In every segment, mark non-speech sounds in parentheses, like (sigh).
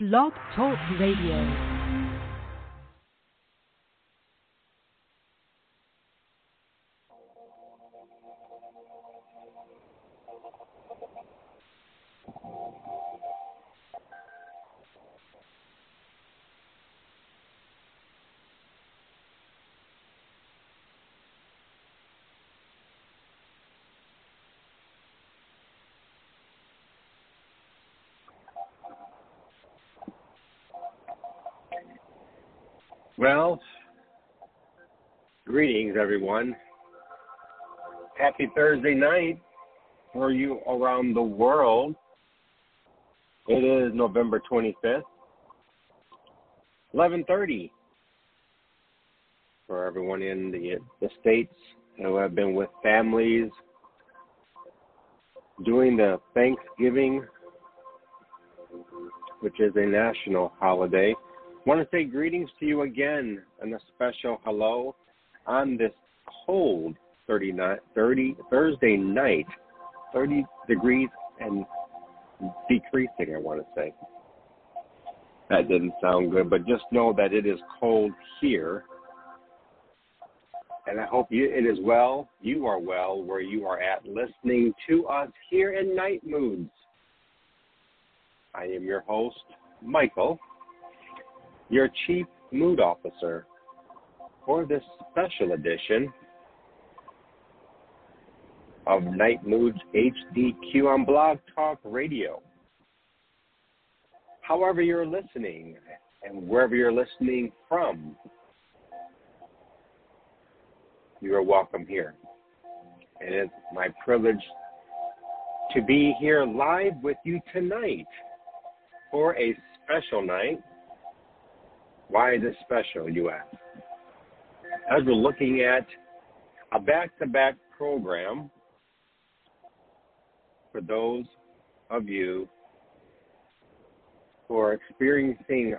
Blog Talk Radio. Well, greetings, everyone. Happy Thursday night for you around the world. It is November 25th, 11:30 for everyone in the the states who have been with families doing the Thanksgiving, which is a national holiday. I want to say greetings to you again and a special hello on this cold 39, 30, Thursday night, 30 degrees and decreasing, I want to say. That didn't sound good, but just know that it is cold here. And I hope you, it is well, you are well where you are at listening to us here in Night Moods. I am your host, Michael your Chief Mood Officer for this special edition of Night Moods HDQ on Blog Talk Radio. However, you're listening and wherever you're listening from, you are welcome here. And it's my privilege to be here live with you tonight for a special night why is this special, you ask? As we're looking at a back to back program for those of you who are experiencing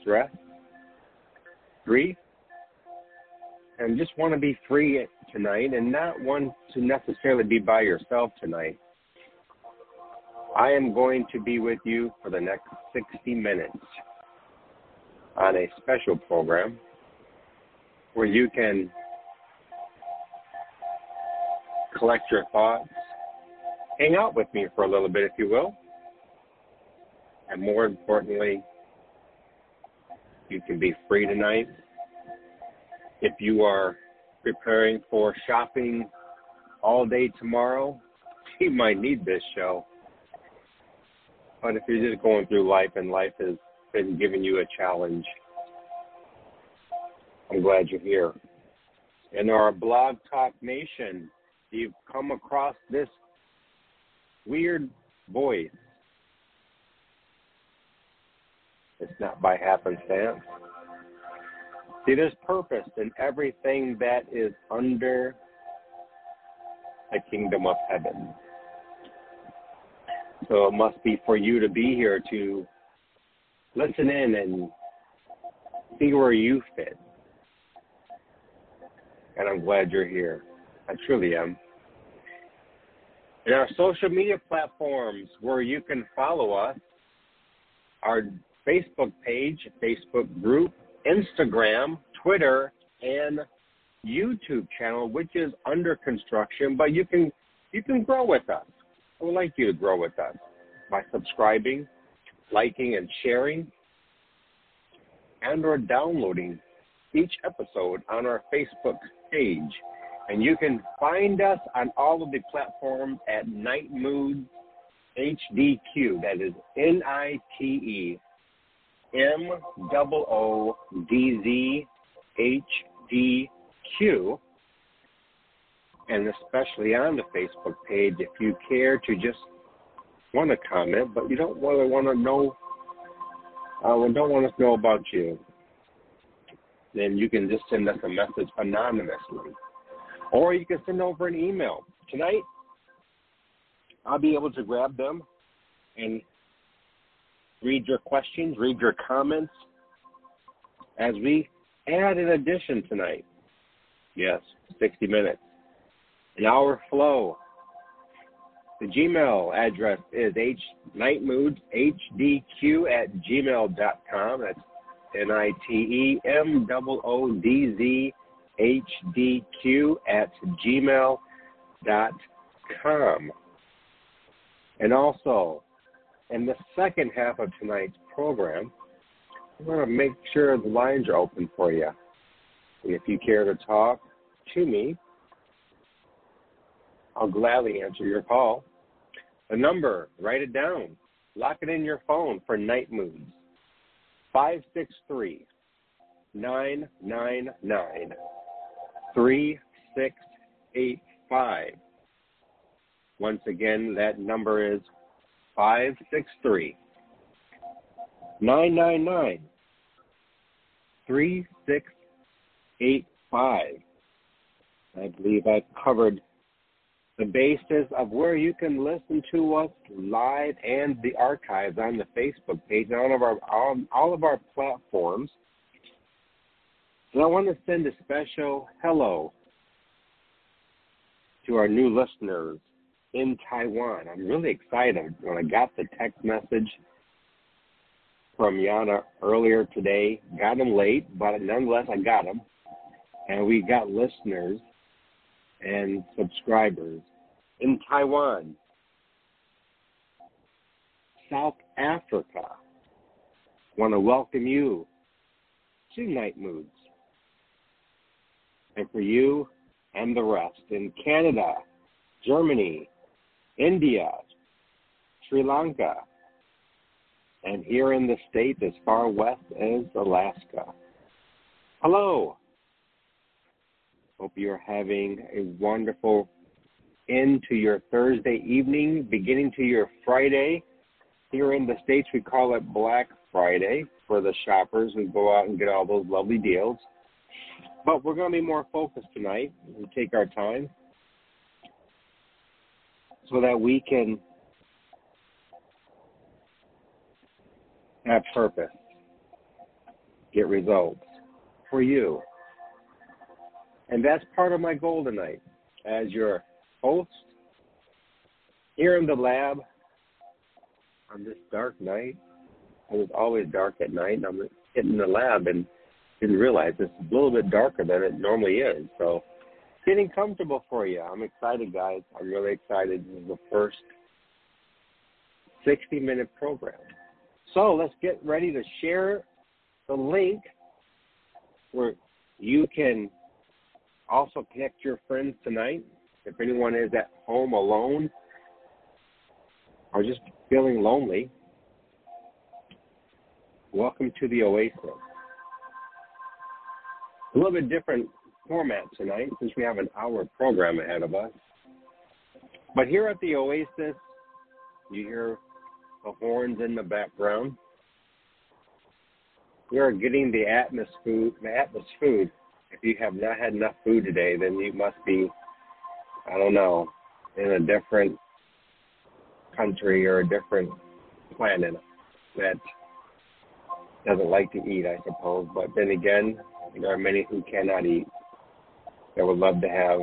stress, grief, and just want to be free tonight and not want to necessarily be by yourself tonight. I am going to be with you for the next 60 minutes on a special program where you can collect your thoughts, hang out with me for a little bit, if you will, and more importantly, you can be free tonight. If you are preparing for shopping all day tomorrow, (laughs) you might need this show but if you're just going through life and life has been giving you a challenge, I'm glad you're here. In our Blog Talk Nation, you've come across this weird voice. It's not by happenstance. See, there's purpose in everything that is under the kingdom of heaven. So it must be for you to be here to listen in and see where you fit. And I'm glad you're here. I truly am. In our social media platforms where you can follow us, our Facebook page, Facebook group, Instagram, Twitter, and YouTube channel, which is under construction, but you can you can grow with us. I would like you to grow with us by subscribing, liking, and sharing, and or downloading each episode on our Facebook page. And you can find us on all of the platforms at Night Mood HDQ. That is N I T E M O O D Z H D Q and especially on the Facebook page, if you care to just want to comment, but you don't really want to know, uh, don't want us to know about you, then you can just send us a message anonymously. Or you can send over an email. Tonight, I'll be able to grab them and read your questions, read your comments as we add an addition tonight. Yes, 60 minutes in our flow The Gmail address is h nitemoodzhdq at gmail.com. That's N I T E M O O D Z H D Q at gmail.com. And also, in the second half of tonight's program, we're going to make sure the lines are open for you. If you care to talk to me, I'll gladly answer your call. The number, write it down. Lock it in your phone for night moods. 563 999 3685. Once again, that number is 563 999 3685. I believe I've covered the basis of where you can listen to us live and the archives on the Facebook page and all of our all, all of our platforms. And I want to send a special hello to our new listeners in Taiwan. I'm really excited when I got the text message from Yana earlier today. Got them late, but nonetheless, I got them. And we got listeners and subscribers in Taiwan, South Africa. Want to welcome you to Night Moods. And for you and the rest in Canada, Germany, India, Sri Lanka, and here in the state as far west as Alaska. Hello. Hope you're having a wonderful end to your Thursday evening, beginning to your Friday. Here in the States, we call it Black Friday for the shoppers who go out and get all those lovely deals. But we're going to be more focused tonight and take our time so that we can have purpose, get results for you. And that's part of my goal tonight as your host here in the lab on this dark night. It was always dark at night, and I'm in the lab and didn't realize it's a little bit darker than it normally is. So, getting comfortable for you. I'm excited, guys. I'm really excited. This is the first 60 minute program. So, let's get ready to share the link where you can also connect your friends tonight. If anyone is at home alone or just feeling lonely, welcome to the Oasis. A little bit different format tonight since we have an hour program ahead of us. But here at the Oasis, you hear the horns in the background. We are getting the atmosphere, the Atmos food. If you have not had enough food today, then you must be, I don't know, in a different country or a different planet that doesn't like to eat, I suppose. But then again, there are many who cannot eat that would love to have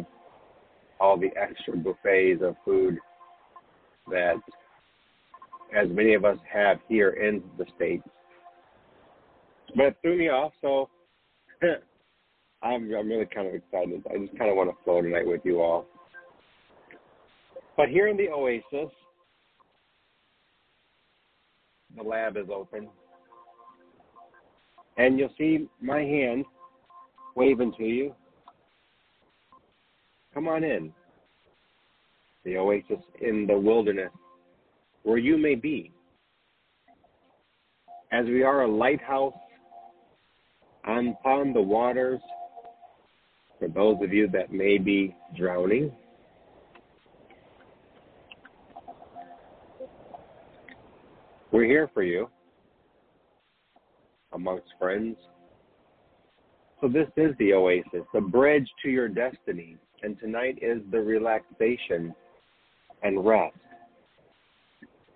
all the extra buffets of food that as many of us have here in the States. But it threw me off, so (laughs) I'm, I'm really kind of excited. I just kind of want to flow tonight with you all. But here in the Oasis, the lab is open. And you'll see my hand waving to you. Come on in. The oasis in the wilderness, where you may be. As we are a lighthouse upon the waters, for those of you that may be drowning, we're here for you amongst friends, so this is the oasis, the bridge to your destiny. And tonight is the relaxation and rest.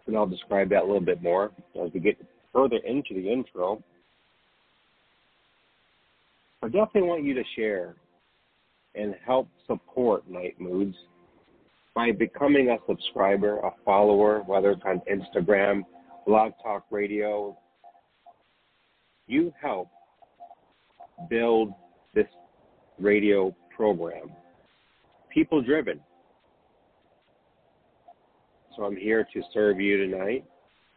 And I'll describe that a little bit more as we get further into the intro. I definitely want you to share and help support Night Moods by becoming a subscriber, a follower, whether it's on Instagram, Blog Talk Radio, you help build this radio program. People driven. So I'm here to serve you tonight,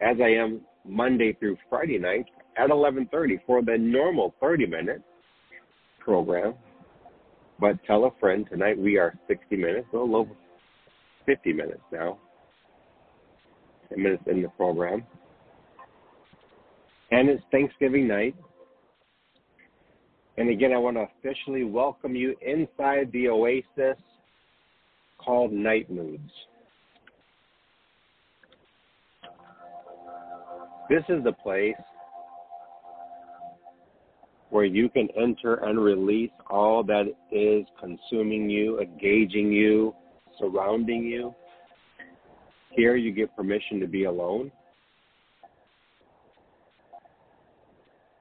as I am Monday through Friday night at 11:30 for the normal 30-minute program. But tell a friend tonight we are 60 minutes, a little over 50 minutes now. 10 minutes in the program. And it's Thanksgiving night. And again, I want to officially welcome you inside the oasis called Night Moods. This is the place where you can enter and release all that is consuming you, engaging you, surrounding you. Here you get permission to be alone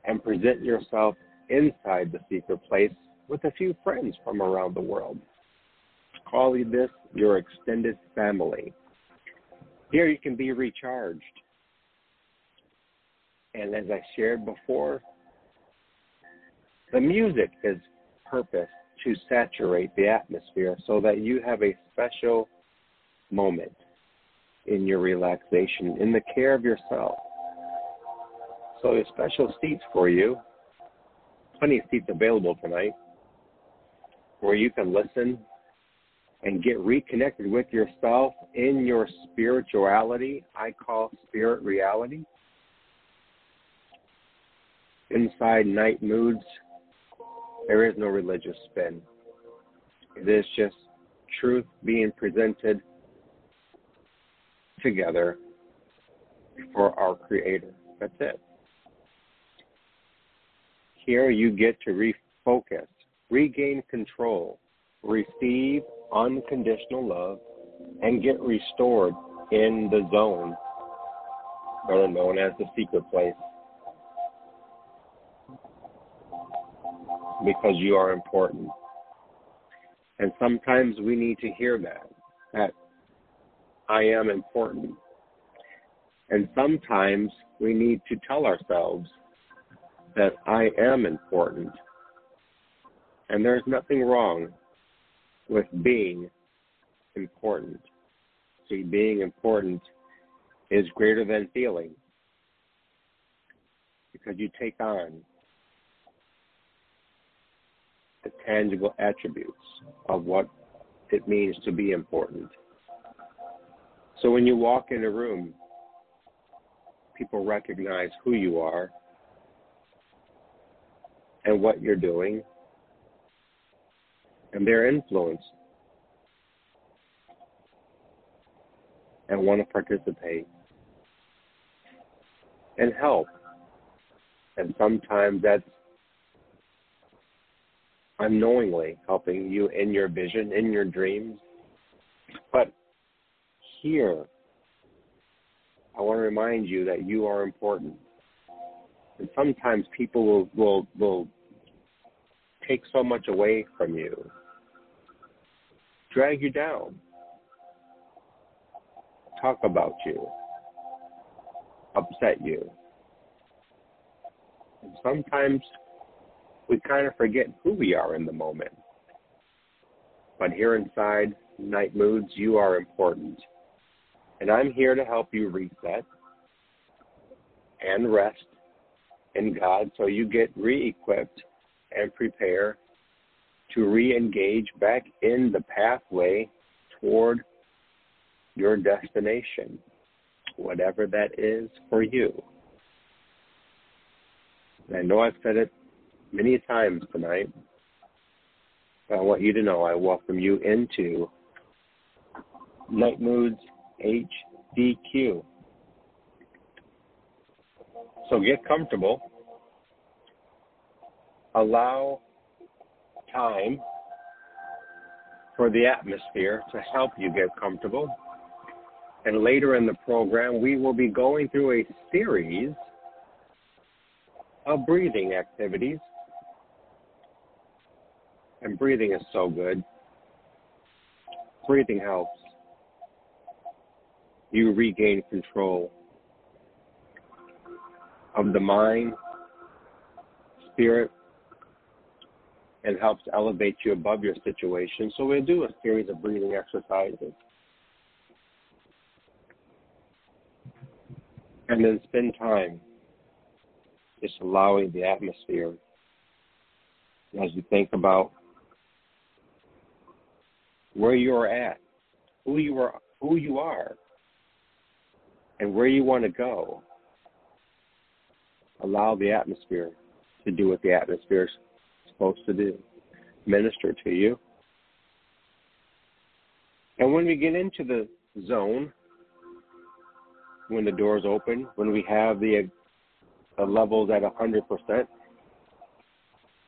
and present yourself inside the secret place with a few friends from around the world. Call this your extended family. Here you can be recharged. And as I shared before, the music is purpose to saturate the atmosphere so that you have a special moment in your relaxation, in the care of yourself. So there's special seats for you, plenty of seats available tonight, where you can listen and get reconnected with yourself in your spirituality. I call spirit reality. Inside Night Moods, there is no religious spin. It is just truth being presented together for our Creator. That's it. Here you get to refocus, regain control, receive unconditional love, and get restored in the zone, better known as the secret place. Because you are important. And sometimes we need to hear that, that I am important. And sometimes we need to tell ourselves that I am important. And there's nothing wrong with being important. See, being important is greater than feeling because you take on the tangible attributes of what it means to be important. So when you walk in a room, people recognize who you are and what you're doing and they're influenced and want to participate and help. And sometimes that's unknowingly helping you in your vision, in your dreams. Here, I want to remind you that you are important. And sometimes people will, will, will take so much away from you, drag you down, talk about you, upset you. And sometimes we kind of forget who we are in the moment. But here inside Night Moods, you are important. And I'm here to help you reset and rest in God so you get re equipped and prepare to re engage back in the pathway toward your destination, whatever that is for you. And I know I've said it many times tonight. But I want you to know I welcome you into Night Moods HDQ. So get comfortable. Allow time for the atmosphere to help you get comfortable. And later in the program, we will be going through a series of breathing activities. And breathing is so good. Breathing helps you regain control of the mind, spirit, and helps elevate you above your situation. So we'll do a series of breathing exercises. And then spend time just allowing the atmosphere as you think about where you're at, who you are, who you are, and where you want to go. Allow the atmosphere to do what the atmosphere is supposed to do, minister to you. And when we get into the zone, when the doors open, when we have the, the levels at 100%, I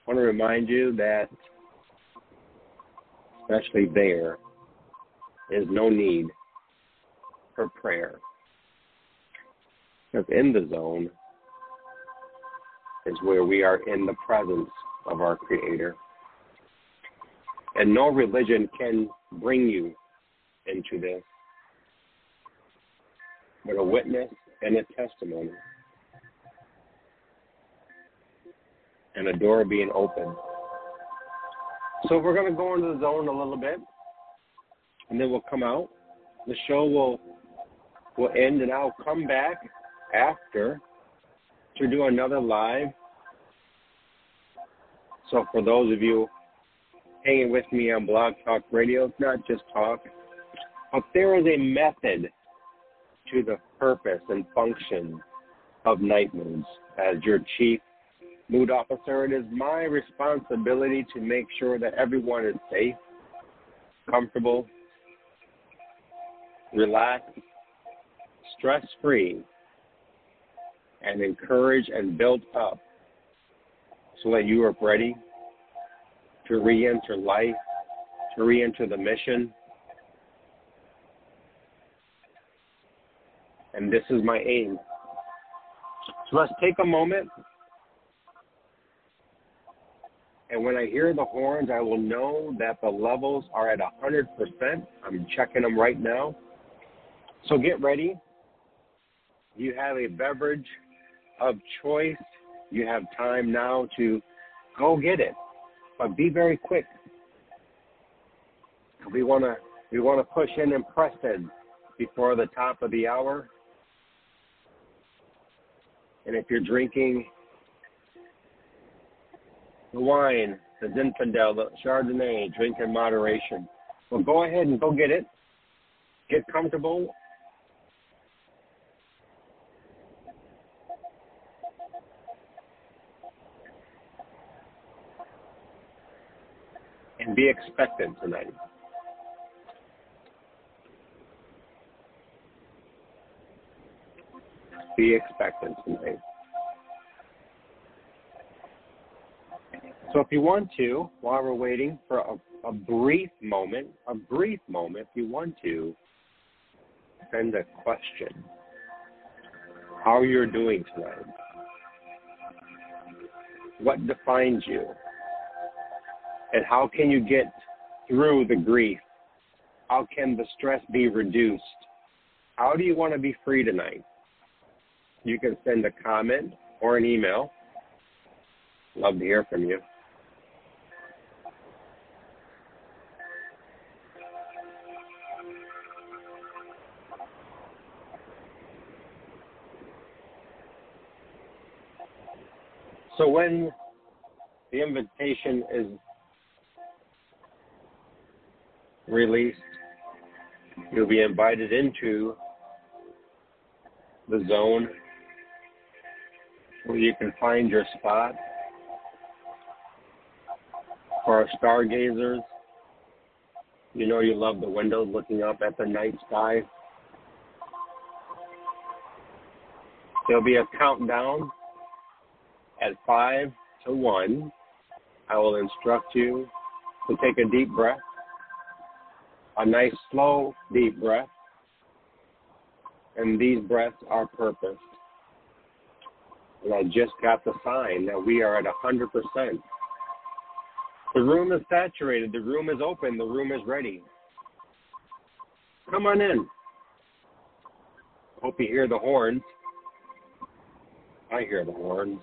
want to remind you that, especially there, is no need for prayer. Because in the zone is where we are in the presence of our Creator. And no religion can bring you into this, but a witness and a testimony. And a door being open. So we're going to go into the zone a little bit, and then we'll come out. The show will will end, and I'll come back after to do another live. So for those of you hanging with me on Blog Talk Radio, it's not just talk, but there is a method to the purpose and function of night moods. As your chief mood officer, it is my responsibility to make sure that everyone is safe, comfortable, relaxed, stress free, and encourage and build up so that you are ready to re enter life, to re enter the mission. And this is my aim. So let's take a moment. And when I hear the horns, I will know that the levels are at 100%. I'm checking them right now. So get ready. You have a beverage of choice. You have time now to go get it, but be very quick. We want to we want to push in and press in before the top of the hour. And if you're drinking the wine, the Zinfandel, the Chardonnay, drink in moderation. Well, go ahead and go get it. Get comfortable and be expectant tonight. Be expectant tonight. So if you want to, while we're waiting for a, a brief moment, a brief moment, if you want to, send a question. How you're doing tonight? What defines you? And how can you get through the grief? How can the stress be reduced? How do you want to be free tonight? You can send a comment or an email. Love to hear from you. So when the invitation is released, you'll be invited into the zone where you can find your spot. For our stargazers, you know you love the windows looking up at the night sky. There'll be a countdown at five to one. I will instruct you to take a deep breath a nice, slow, deep breath. And these breaths are purposed. And I just got the sign that we are at 100%. The room is saturated. The room is open. The room is ready. Come on in. Hope you hear the horns. I hear the horns.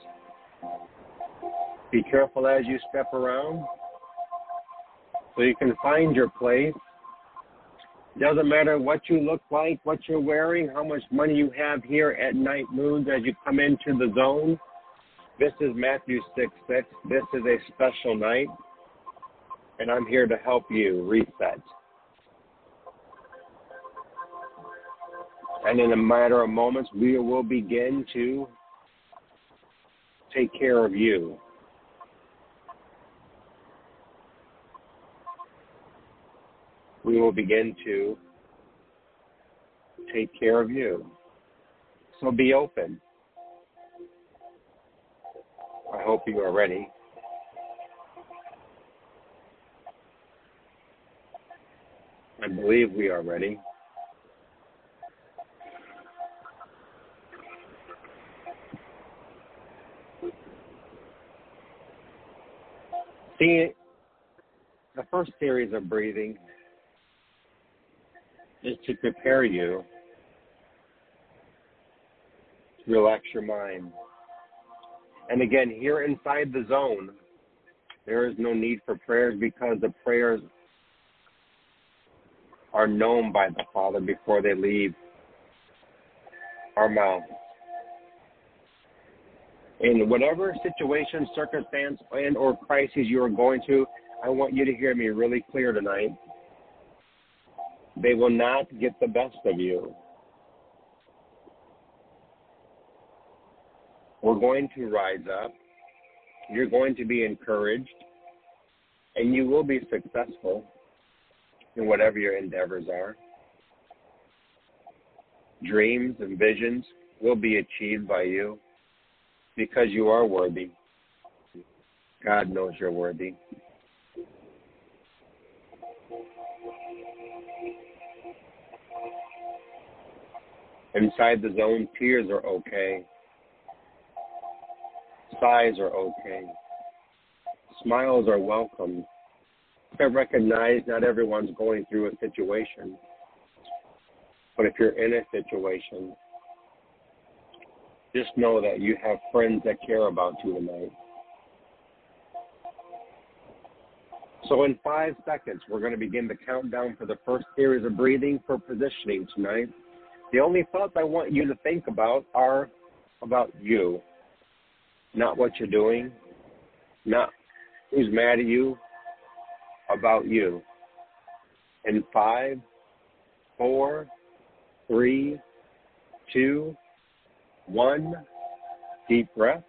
Be careful as you step around so you can find your place. Doesn't matter what you look like, what you're wearing, how much money you have here at night moods as you come into the zone. This is Matthew 6 6. This is a special night, and I'm here to help you reset. And in a matter of moments, we will begin to take care of you. We will begin to take care of you. So be open. I hope you are ready. I believe we are ready. See, the first series of breathing to prepare you to relax your mind. And again, here inside the zone, there is no need for prayers because the prayers are known by the Father before they leave our mouth. In whatever situation, circumstance, and or crisis you are going to, I want you to hear me really clear tonight. They will not get the best of you. We're going to rise up. You're going to be encouraged. And you will be successful in whatever your endeavors are. Dreams and visions will be achieved by you because you are worthy. God knows you're worthy. Inside the zone, tears are okay. Sighs are okay. Smiles are welcome. I recognize not everyone's going through a situation. But if you're in a situation, just know that you have friends that care about you tonight. So, in five seconds, we're going to begin the countdown for the first series of breathing for positioning tonight. The only thoughts I want you to think about are about you, not what you're doing, not who's mad at you, about you. In five, four, three, two, one, deep breath.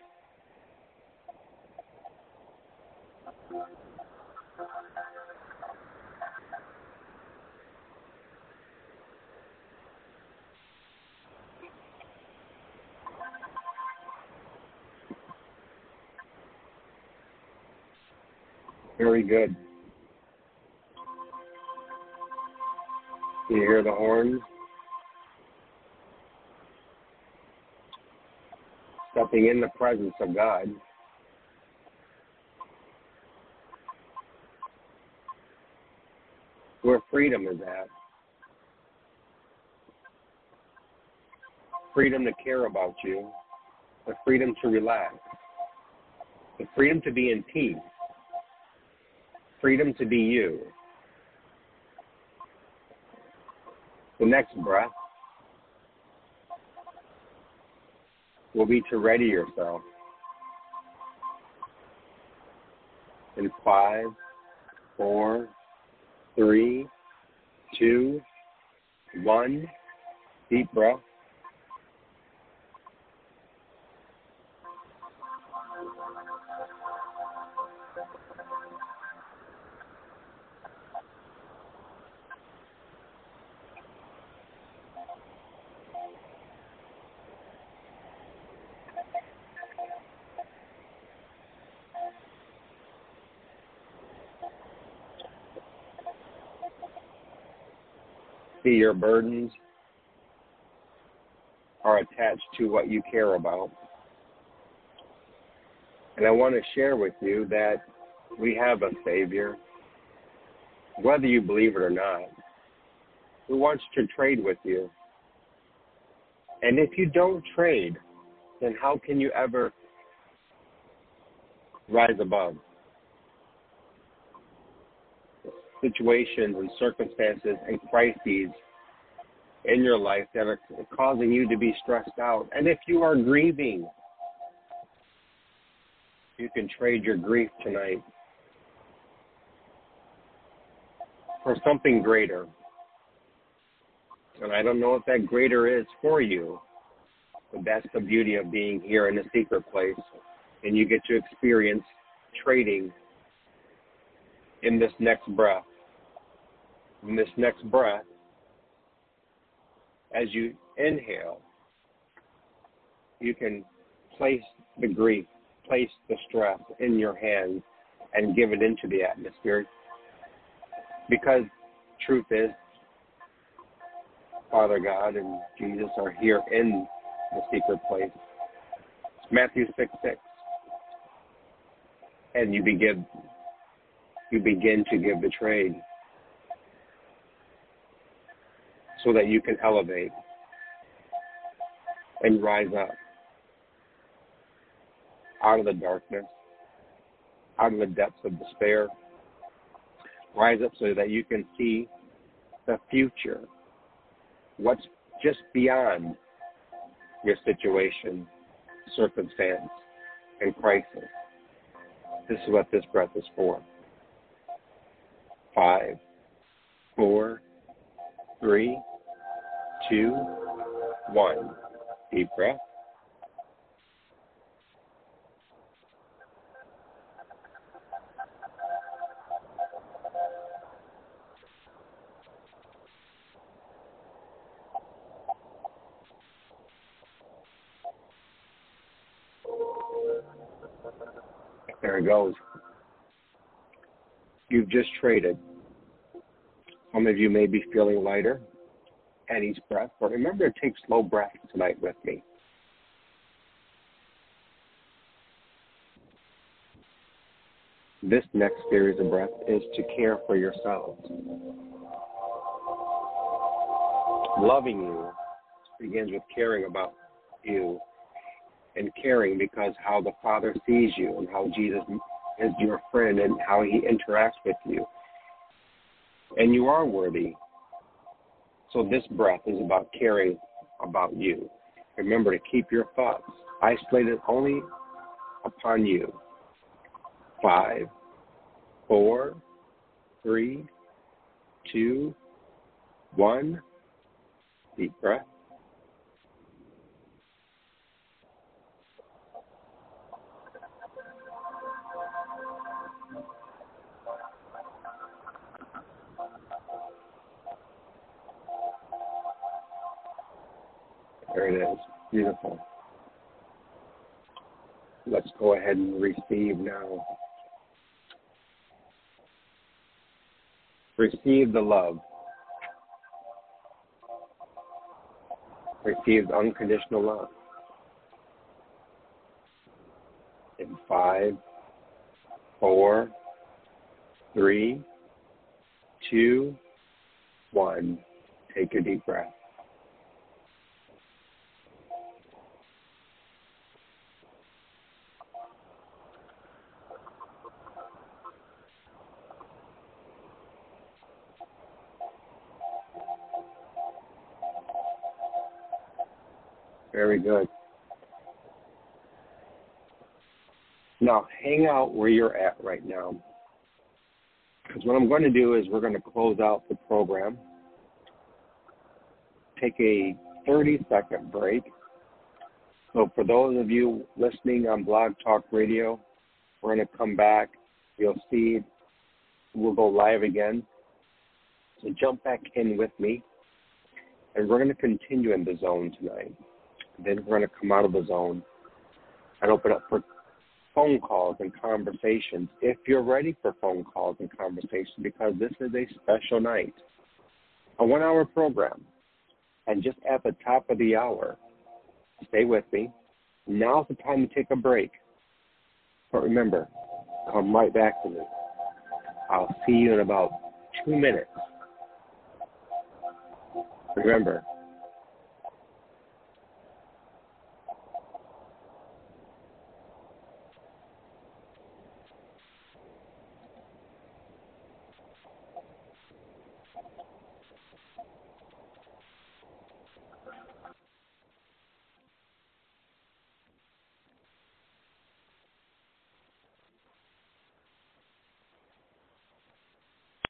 Very good. You hear the horns? Stepping in the presence of God. Where freedom is at. Freedom to care about you. The freedom to relax. The freedom to be in peace freedom to be you. The next breath will be to ready yourself. In five, four, three, two, one, deep breath. Your burdens are attached to what you care about. And I want to share with you that we have a Savior, whether you believe it or not, who wants to trade with you. And if you don't trade, then how can you ever rise above? Situations and circumstances and crises in your life that are causing you to be stressed out. And if you are grieving, you can trade your grief tonight for something greater. And I don't know what that greater is for you, but that's the beauty of being here in a secret place. And you get to experience trading in this next breath. In this next breath, as you inhale, you can place the grief, place the stress in your hands and give it into the atmosphere. Because truth is, Father God and Jesus are here in the secret place. Matthew 6 6. And you begin you begin to give the trade so that you can elevate and rise up out of the darkness, out of the depths of despair. Rise up so that you can see the future, what's just beyond your situation, circumstance, and crisis. This is what this breath is for. Five, four, three, two, one. Deep breath. There it goes. You've just traded. Some of you may be feeling lighter each breath, but remember to take slow breaths tonight with me. This next series of breaths is to care for yourselves. Loving you begins with caring about you and caring because how the Father sees you and how Jesus is your friend and how he interacts with you. And you are worthy. So this breath is about caring about you. Remember to keep your thoughts isolated only upon you. Five, four, three, two, one. Deep breath. There it is. Beautiful. Let's go ahead and receive now. Receive the love. Receive unconditional love. In five, four, three, two, one. Take a deep breath. Very good. Now, hang out where you're at right now. Because what I'm going to do is we're going to close out the program, take a 30 second break. So, for those of you listening on Blog Talk Radio, we're going to come back. You'll see we'll go live again. So, jump back in with me, and we're going to continue in the zone tonight. Then we're going to come out of the zone and open up for phone calls and conversations if you're ready for phone calls and conversations because this is a special night. A one hour program. And just at the top of the hour, stay with me. Now's the time to take a break. But remember, come right back to me. I'll see you in about two minutes.